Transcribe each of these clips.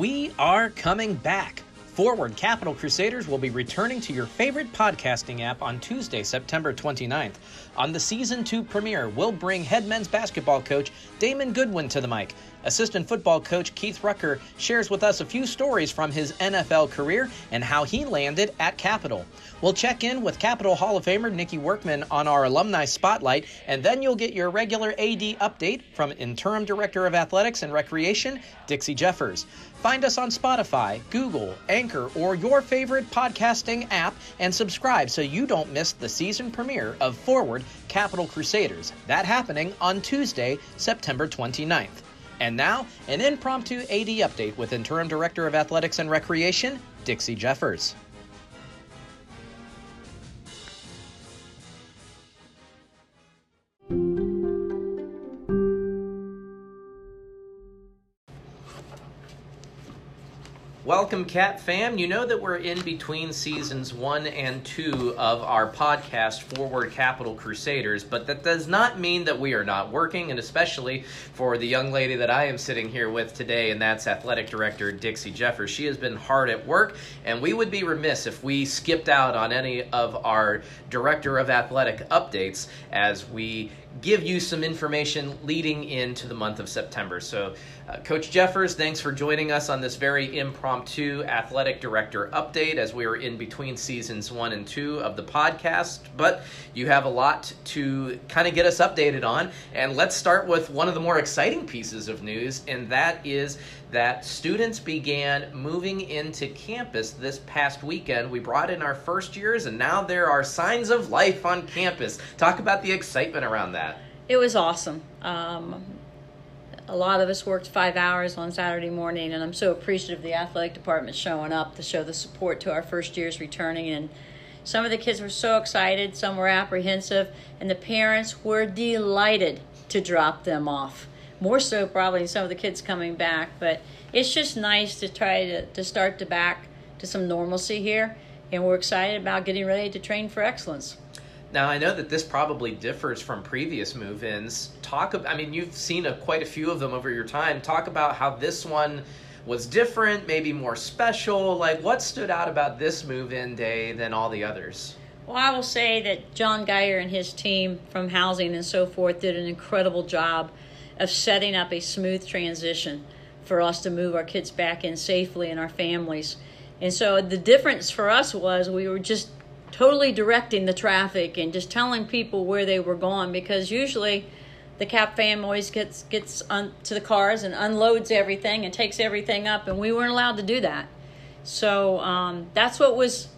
We are coming back. Forward Capital Crusaders will be returning to your favorite podcasting app on Tuesday, September 29th. On the season two premiere, we'll bring head men's basketball coach Damon Goodwin to the mic. Assistant football coach Keith Rucker shares with us a few stories from his NFL career and how he landed at Capital. We'll check in with Capital Hall of Famer Nikki Workman on our alumni spotlight, and then you'll get your regular AD update from Interim Director of Athletics and Recreation, Dixie Jeffers. Find us on Spotify, Google, Anchor, or your favorite podcasting app and subscribe so you don't miss the season premiere of Forward Capital Crusaders. That happening on Tuesday, September 29th. And now, an impromptu AD update with Interim Director of Athletics and Recreation, Dixie Jeffers. Welcome, Cap Fam. You know that we're in between seasons one and two of our podcast, Forward Capital Crusaders, but that does not mean that we are not working, and especially for the young lady that I am sitting here with today, and that's Athletic Director Dixie Jeffers. She has been hard at work, and we would be remiss if we skipped out on any of our Director of Athletic updates as we give you some information leading into the month of September. So, uh, Coach Jeffers, thanks for joining us on this very impromptu athletic director update as we are in between seasons one and two of the podcast. But you have a lot to kind of get us updated on. And let's start with one of the more exciting pieces of news, and that is that students began moving into campus this past weekend. We brought in our first years, and now there are signs of life on campus. Talk about the excitement around that. It was awesome. Um, a lot of us worked five hours on Saturday morning, and I'm so appreciative of the athletic department showing up to show the support to our first years returning. And some of the kids were so excited, some were apprehensive, and the parents were delighted to drop them off more so probably some of the kids coming back. But it's just nice to try to, to start to back to some normalcy here. And we're excited about getting ready to train for excellence. Now I know that this probably differs from previous move-ins. Talk, about, I mean, you've seen a, quite a few of them over your time. Talk about how this one was different, maybe more special. Like, what stood out about this move-in day than all the others? Well, I will say that John Geyer and his team from housing and so forth did an incredible job of setting up a smooth transition for us to move our kids back in safely and our families. And so the difference for us was we were just totally directing the traffic and just telling people where they were going because usually the cap fam always gets gets on to the cars and unloads everything and takes everything up and we weren't allowed to do that so um, that's what was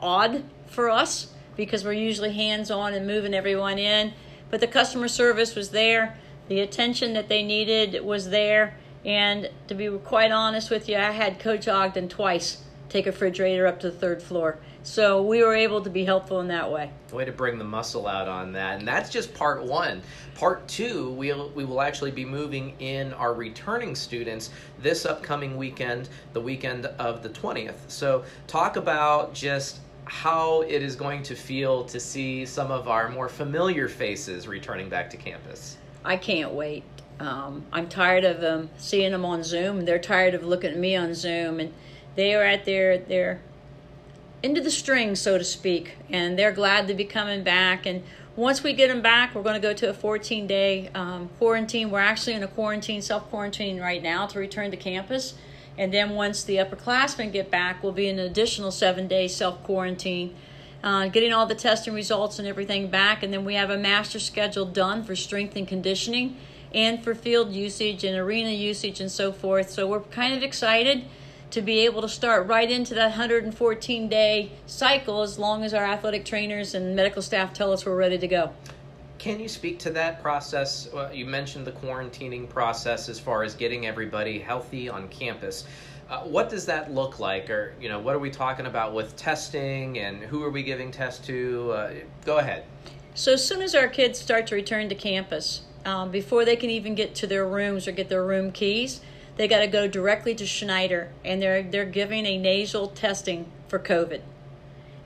odd for us because we're usually hands on and moving everyone in but the customer service was there the attention that they needed was there. And to be quite honest with you, I had Coach Ogden twice take a refrigerator up to the third floor. So we were able to be helpful in that way. Way to bring the muscle out on that. And that's just part one. Part two, we'll, we will actually be moving in our returning students this upcoming weekend, the weekend of the 20th. So talk about just how it is going to feel to see some of our more familiar faces returning back to campus. I can't wait. Um, I'm tired of them seeing them on Zoom. They're tired of looking at me on Zoom, and they are at their their into the string, so to speak, and they're glad to be coming back. And once we get them back, we're going to go to a 14 day um, quarantine. We're actually in a quarantine, self quarantine right now to return to campus. And then once the upperclassmen get back, we'll be in an additional seven day self quarantine uh, getting all the testing results and everything back. And then we have a master schedule done for strength and conditioning and for field usage and arena usage and so forth. So we're kind of excited to be able to start right into that 114 day cycle as long as our athletic trainers and medical staff tell us we're ready to go. Can you speak to that process? Well, you mentioned the quarantining process as far as getting everybody healthy on campus. Uh, what does that look like, or you know, what are we talking about with testing, and who are we giving tests to? Uh, go ahead. So as soon as our kids start to return to campus, um, before they can even get to their rooms or get their room keys, they got to go directly to Schneider, and they're they're giving a nasal testing for COVID.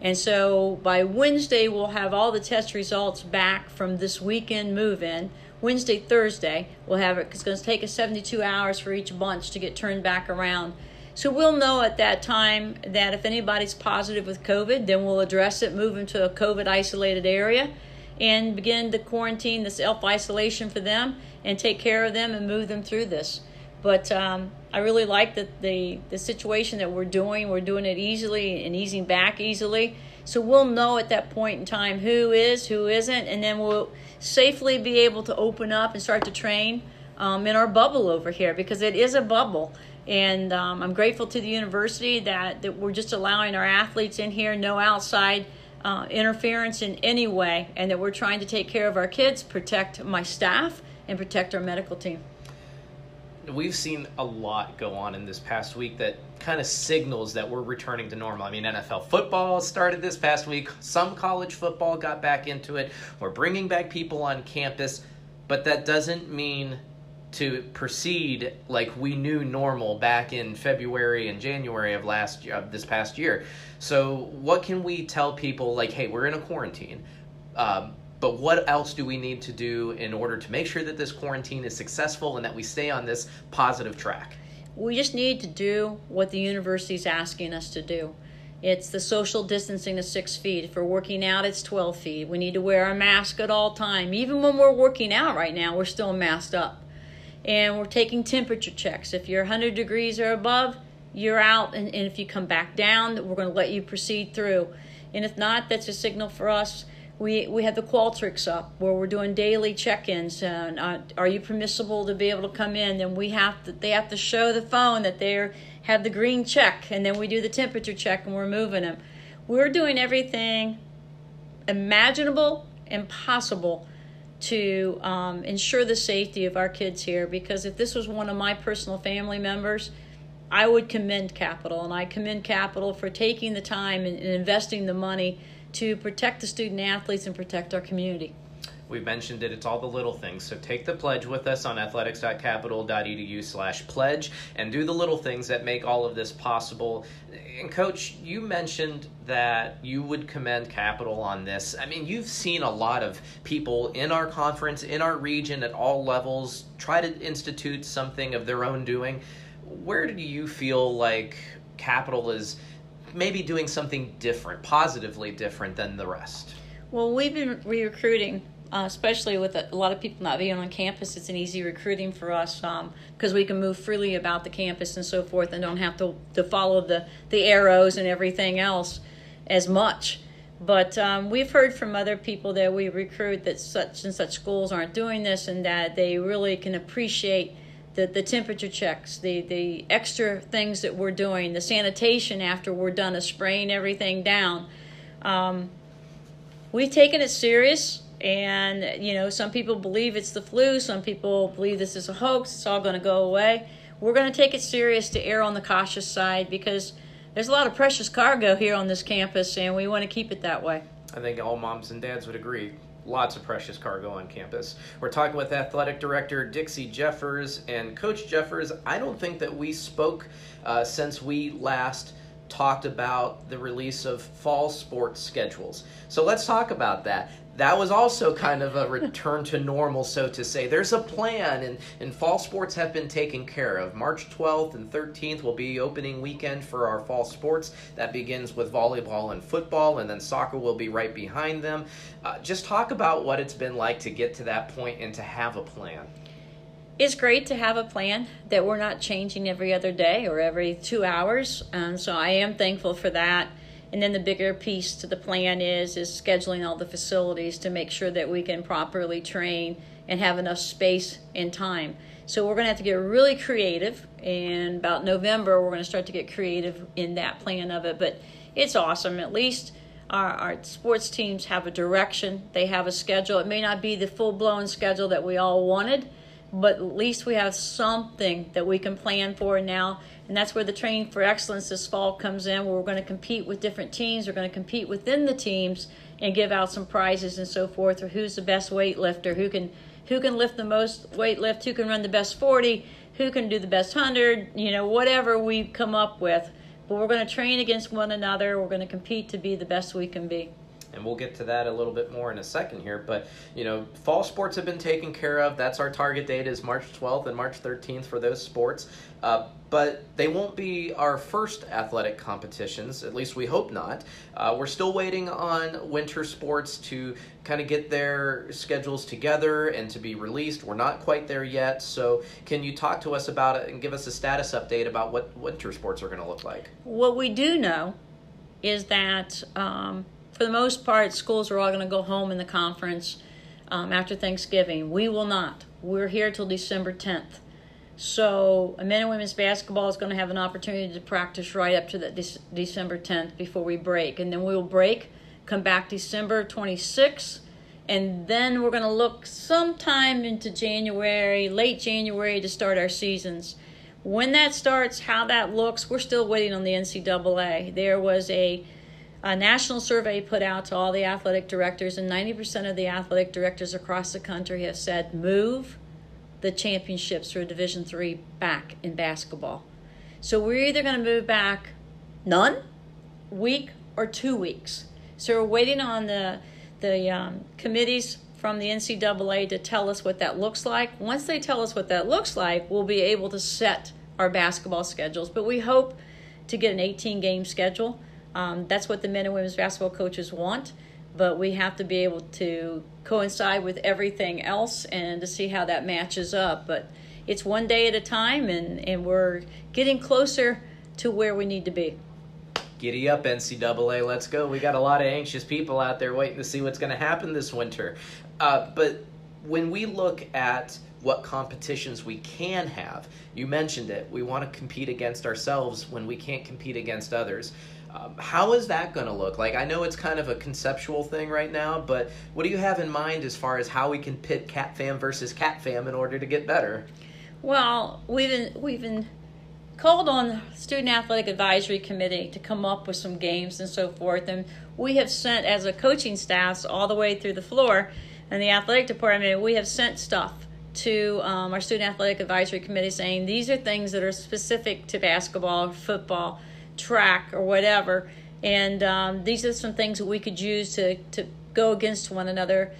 And so by Wednesday, we'll have all the test results back from this weekend move in. Wednesday, Thursday, we'll have it. It's going to take us 72 hours for each bunch to get turned back around So we'll know at that time that if anybody's positive with COVID, then we'll address it, move them to a COVID isolated area, and begin the quarantine the self isolation for them and take care of them and move them through this. But um, I really like the, the, the situation that we're doing. We're doing it easily and easing back easily. So we'll know at that point in time who is, who isn't, and then we'll safely be able to open up and start to train um, in our bubble over here because it is a bubble. And um, I'm grateful to the university that, that we're just allowing our athletes in here, no outside uh, interference in any way, and that we're trying to take care of our kids, protect my staff, and protect our medical team. We've seen a lot go on in this past week that kind of signals that we're returning to normal. I mean, NFL football started this past week, some college football got back into it. We're bringing back people on campus, but that doesn't mean to proceed like we knew normal back in February and January of last of this past year. So, what can we tell people? Like, hey, we're in a quarantine, um, but what else do we need to do in order to make sure that this quarantine is successful and that we stay on this positive track? We just need to do what the university is asking us to do. It's the social distancing of six feet. If we're working out, it's 12 feet. We need to wear a mask at all time. Even when we're working out right now, we're still masked up and we're taking temperature checks. If you're 100 degrees or above, you're out, and, and if you come back down, we're going to let you proceed through. And if not, that's a signal for us. We, we have the Qualtrics up where we're doing daily check-ins. And uh, are you permissible to be able to come in? And we have to, they have to show the phone that they have the green check, and then we do the temperature check, and we're moving them. We're doing everything imaginable and possible to um, ensure the safety of our kids here because if this was one of my personal family members, I would commend Capital, and I commend Capital for taking the time and, and investing the money to protect the student athletes and protect our community. We've mentioned it. It's all the little things. So take the pledge with us on athletics.capital.edu slash pledge and do the little things that make all of this possible. And coach, you mentioned that you would commend capital on this. I mean, you've seen a lot of people in our conference, in our region at all levels try to institute something of their own doing. Where do you feel like capital is maybe doing something different, positively different than the rest? Well, we've been re-recruiting uh, especially with a, a, lot of people not being on campus, it's an easy recruiting for us because um, we can move freely about the campus and so forth and don't have to, to follow the, the arrows and everything else as much. But um, we've heard from other people that we recruit that such and such schools aren't doing this and that they really can appreciate the, the temperature checks, the, the extra things that we're doing, the sanitation after we're done of spraying everything down. Um, we've taken it serious and, you know, some people believe it's the flu, some people believe this is a hoax, it's all going to go away. We're going to take it serious to err on the cautious side because there's a lot of precious cargo here on this campus, and we want to keep it that way. I think all moms and dads would agree. Lots of precious cargo on campus. We're talking with athletic director Dixie Jeffers and Coach Jeffers. I don't think that we spoke uh, since we last talked about the release of fall sports schedules. So let's talk about that that was also kind of a return to normal, so to say. There's a plan, and, and fall sports have been taken care of. March 12th and 13th will be opening weekend for our fall sports. That begins with volleyball and football, and then soccer will be right behind them. Uh, just talk about what it's been like to get to that point and to have a plan. It's great to have a plan that we're not changing every other day or every two hours, and so I am thankful for that. And then the bigger piece to the plan is is scheduling all the facilities to make sure that we can properly train and have enough space and time. So we're going to have to get really creative. And about November, we're going to start to get creative in that plan of it. But it's awesome. At least our, our sports teams have a direction. They have a schedule. It may not be the full blown schedule that we all wanted, but at least we have something that we can plan for now. And that's where the training for excellence this fall comes in where we're going to compete with different teams we're going to compete within the teams and give out some prizes and so forth or who's the best weightlifter who can who can lift the most weight lift who can run the best 40 who can do the best 100 you know whatever we come up with. But we're going to train against one another we're going to compete to be the best we can be and we'll get to that a little bit more in a second here. But you know, fall sports have been taken care of. That's our target date is March 12th and March 13th for those sports. Uh, but they won't be our first athletic competitions. At least we hope not. Uh, we're still waiting on winter sports to kind of get their schedules together and to be released. We're not quite there yet. So, can you talk to us about it and give us a status update about what winter sports are going to look like? What we do know is that um, for the most part, schools are all going to go home in the conference um, after Thanksgiving. We will not. We're here till December 10th. So, men and women's basketball is going to have an opportunity to practice right up to the De- December 10th before we break. And then we will break, come back December 26th, and then we're going to look sometime into January, late January, to start our seasons. When that starts, how that looks, we're still waiting on the NCAA. There was a, a national survey put out to all the athletic directors, and 90% of the athletic directors across the country have said move the championships for Division Three back in basketball. So we're either going to move back none, week, or two weeks. So we're waiting on the the um, committees from the NCAA to tell us what that looks like. Once they tell us what that looks like, we'll be able to set our basketball schedules. But we hope to get an 18 game schedule. Um, that's what the men and women's basketball coaches want. But we have to be able to coincide with everything else and to see how that matches up. But it's one day at a time, and, and we're getting closer to where we need to be. Giddy up, NCAA. Let's go. We got a lot of anxious people out there waiting to see what's going to happen this winter. Uh, but when we look at what competitions we can have, you mentioned it. We want to compete against ourselves when we can't compete against others. Um, how is that going to look? Like, I know it's kind of a conceptual thing right now, but what do you have in mind as far as how we can pit Cap Fam versus Cap Fam in order to get better? Well, we've been, we've been called on student athletic advisory committee to come up with some games and so forth and we have sent as a coaching staff all the way through the floor and the athletic department we have sent stuff to um, our student athletic advisory committee saying these are things that are specific to basketball football track or whatever and um, these are some things that we could use to, to go against one another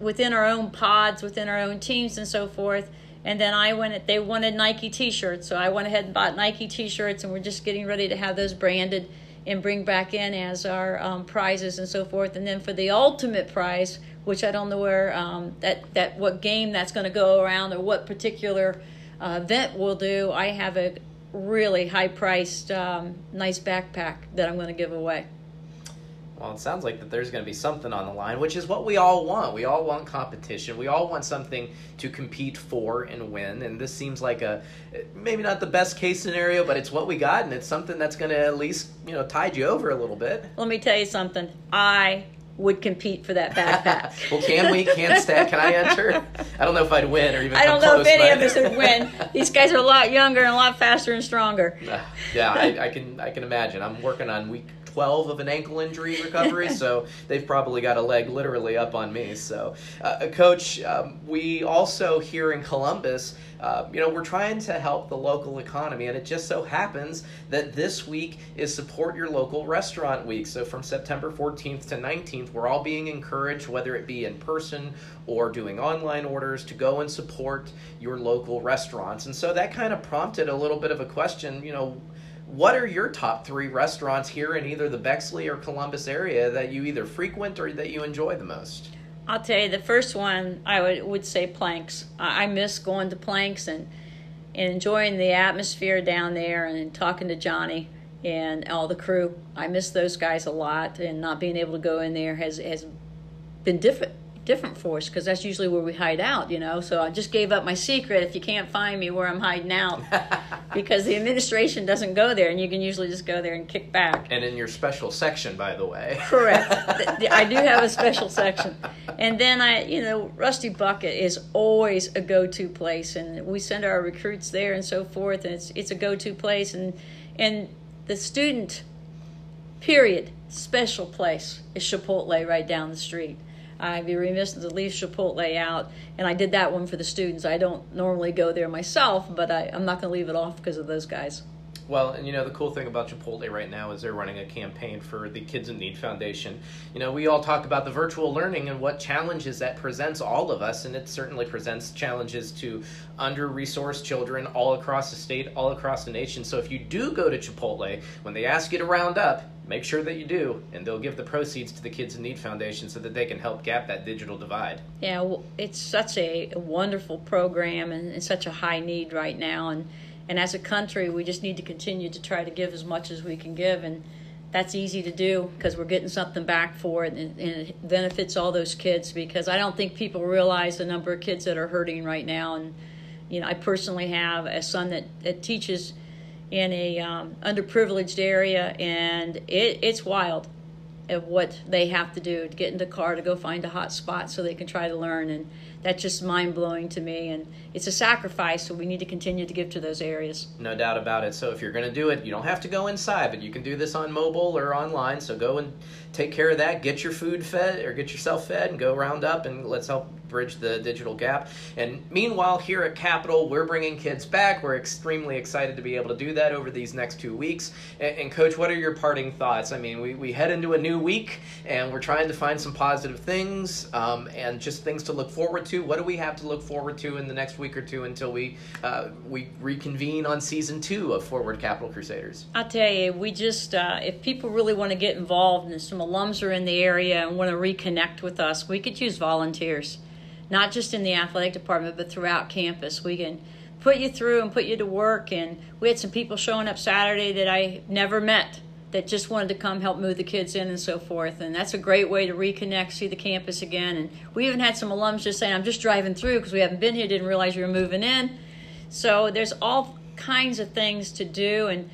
within our own pods within our own teams and so forth and then I went, they wanted Nike t shirts. So I went ahead and bought Nike t shirts, and we're just getting ready to have those branded and bring back in as our um, prizes and so forth. And then for the ultimate prize, which I don't know where um, that, that what game that's going to go around or what particular uh, event we'll do, I have a really high priced, um, nice backpack that I'm going to give away. Well, it sounds like that there's going to be something on the line, which is what we all want. We all want competition. We all want something to compete for and win. And this seems like a maybe not the best case scenario, but it's what we got, and it's something that's going to at least you know tide you over a little bit. Let me tell you something. I would compete for that backpack. well, can we? Can Stat? Can I enter? I don't know if I'd win or even. I don't know close, if any but... of us would win. These guys are a lot younger and a lot faster and stronger. yeah, I, I can. I can imagine. I'm working on week 12 of an ankle injury recovery, so they've probably got a leg literally up on me. So, uh, Coach, um, we also here in Columbus, uh, you know, we're trying to help the local economy, and it just so happens that this week is Support Your Local Restaurant Week. So, from September 14th to 19th, we're all being encouraged, whether it be in person or doing online orders, to go and support your local restaurants. And so that kind of prompted a little bit of a question, you know, what are your top three restaurants here in either the Bexley or Columbus area that you either frequent or that you enjoy the most? I'll tell you, the first one I would, would say Planks. I, I miss going to Planks and, and enjoying the atmosphere down there and talking to Johnny and all the crew. I miss those guys a lot, and not being able to go in there has, has been different different for us because that's usually where we hide out, you know. So I just gave up my secret if you can't find me where I'm hiding out because the administration doesn't go there and you can usually just go there and kick back. And in your special section, by the way. Correct. I do have a special section. And then I, you know, Rusty Bucket is always a go to place and we send our recruits there and so forth and it's it's a go to place and and the student period special place is Chipotle right down the street. I'd be remiss to leave Chipotle out, and I did that one for the students. I don't normally go there myself, but I, I'm not going to leave it off because of those guys. Well, and you know, the cool thing about Chipotle right now is they're running a campaign for the Kids in Need Foundation. You know, we all talk about the virtual learning and what challenges that presents all of us, and it certainly presents challenges to under resourced children all across the state, all across the nation. So if you do go to Chipotle, when they ask you to round up, make sure that you do, and they'll give the proceeds to the Kids in Need Foundation so that they can help gap that digital divide. Yeah, well, it's such a, wonderful program and it's such a high need right now. And, and as a country, we just need to continue to try to give as much as we can give. And that's easy to do because we're getting something back for it and, and it benefits all those kids because I don't think people realize the number of kids that are hurting right now. And, you know, I personally have a son that, that teaches in a um, underprivileged area, and it, it's wild of what they have to do to get in the car to go find a hot spot so they can try to learn and that's just mind blowing to me and it's a sacrifice so we need to continue to give to those areas. No doubt about it. So if you're going to do it you don't have to go inside but you can do this on mobile or online so go and take care of that. Get your food fed or get yourself fed and go round up and let's help bridge the digital gap. And meanwhile, here at Capital, we're bringing kids back. We're extremely excited to be able to do that over these next two weeks. And, and, Coach, what are your parting thoughts? I mean, we, we head into a new week and we're trying to find some positive things um, and just things to look forward to. What do we have to look forward to in the next week or two until we uh, we reconvene on season two of Forward Capital Crusaders? I'll tell you, we just uh, if people really want to get involved and some alums are in the area and want to reconnect with us, we could use volunteers not just in the athletic department, but throughout campus. We can put you through and put you to work. And we had some people showing up Saturday that I never met that just wanted to come help move the kids in and so forth. And that's a great way to reconnect, see the campus again. And we even had some alums just saying, I'm just driving through because we haven't been here, didn't realize you were moving in. So there's all kinds of things to do. And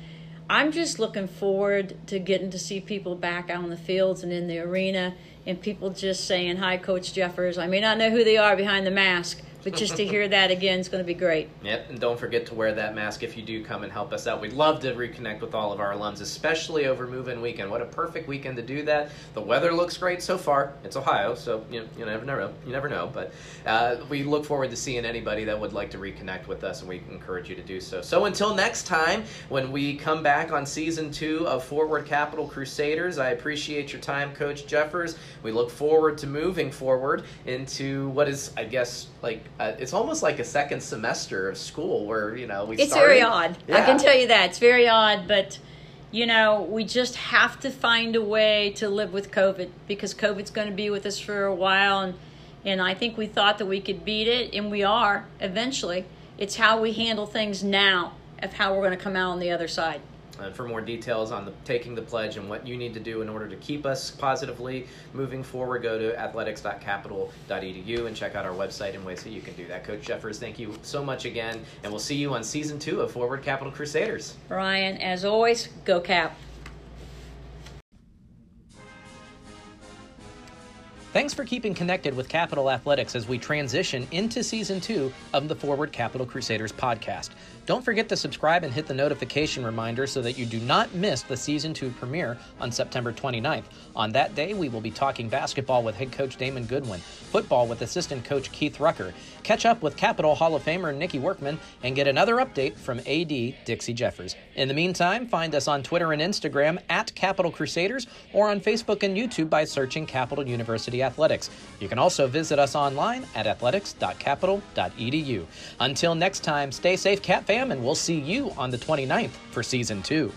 I'm just looking forward to getting to see people back out on the fields and in the arena and people just saying, Hi, Coach Jeffers. I may not know who they are behind the mask, but just to hear that again is going to be great. Yep, and don't forget to wear that mask if you do come and help us out. We'd love to reconnect with all of our alums, especially over move-in weekend. What a perfect weekend to do that. The weather looks great so far. It's Ohio, so you, know, you never know. You never know, but uh, we look forward to seeing anybody that would like to reconnect with us, and we encourage you to do so. So until next time, when we come back on season two of Forward Capital Crusaders, I appreciate your time, Coach Jeffers. We look forward to moving forward into what is, I guess, like uh, it's almost like a second semester of school where you know we. It's started, very odd. Yeah. I can tell you that it's very odd, but you know we just have to find a way to live with COVID because COVID's going to be with us for a while, and and I think we thought that we could beat it, and we are eventually. It's how we handle things now of how we're going to come out on the other side. And for more details on the taking the pledge and what you need to do in order to keep us positively moving forward, go to athletics.capital.edu and check out our website and ways that you can do that. Coach Jeffers, thank you so much again, and we'll see you on season two of Forward Capital Crusaders. Ryan, as always, go Cap. Thanks for keeping connected with Capital Athletics as we transition into season two of the Forward Capital Crusaders podcast. Don't forget to subscribe and hit the notification reminder so that you do not miss the season two premiere on September 29th. On that day, we will be talking basketball with head coach Damon Goodwin, football with assistant coach Keith Rucker, catch up with Capital Hall of Famer Nikki Workman, and get another update from AD Dixie Jeffers. In the meantime, find us on Twitter and Instagram at Capital Crusaders or on Facebook and YouTube by searching Capital University Athletics. You can also visit us online at athletics.capital.edu. Until next time, stay safe, Cat and we'll see you on the 29th for season two.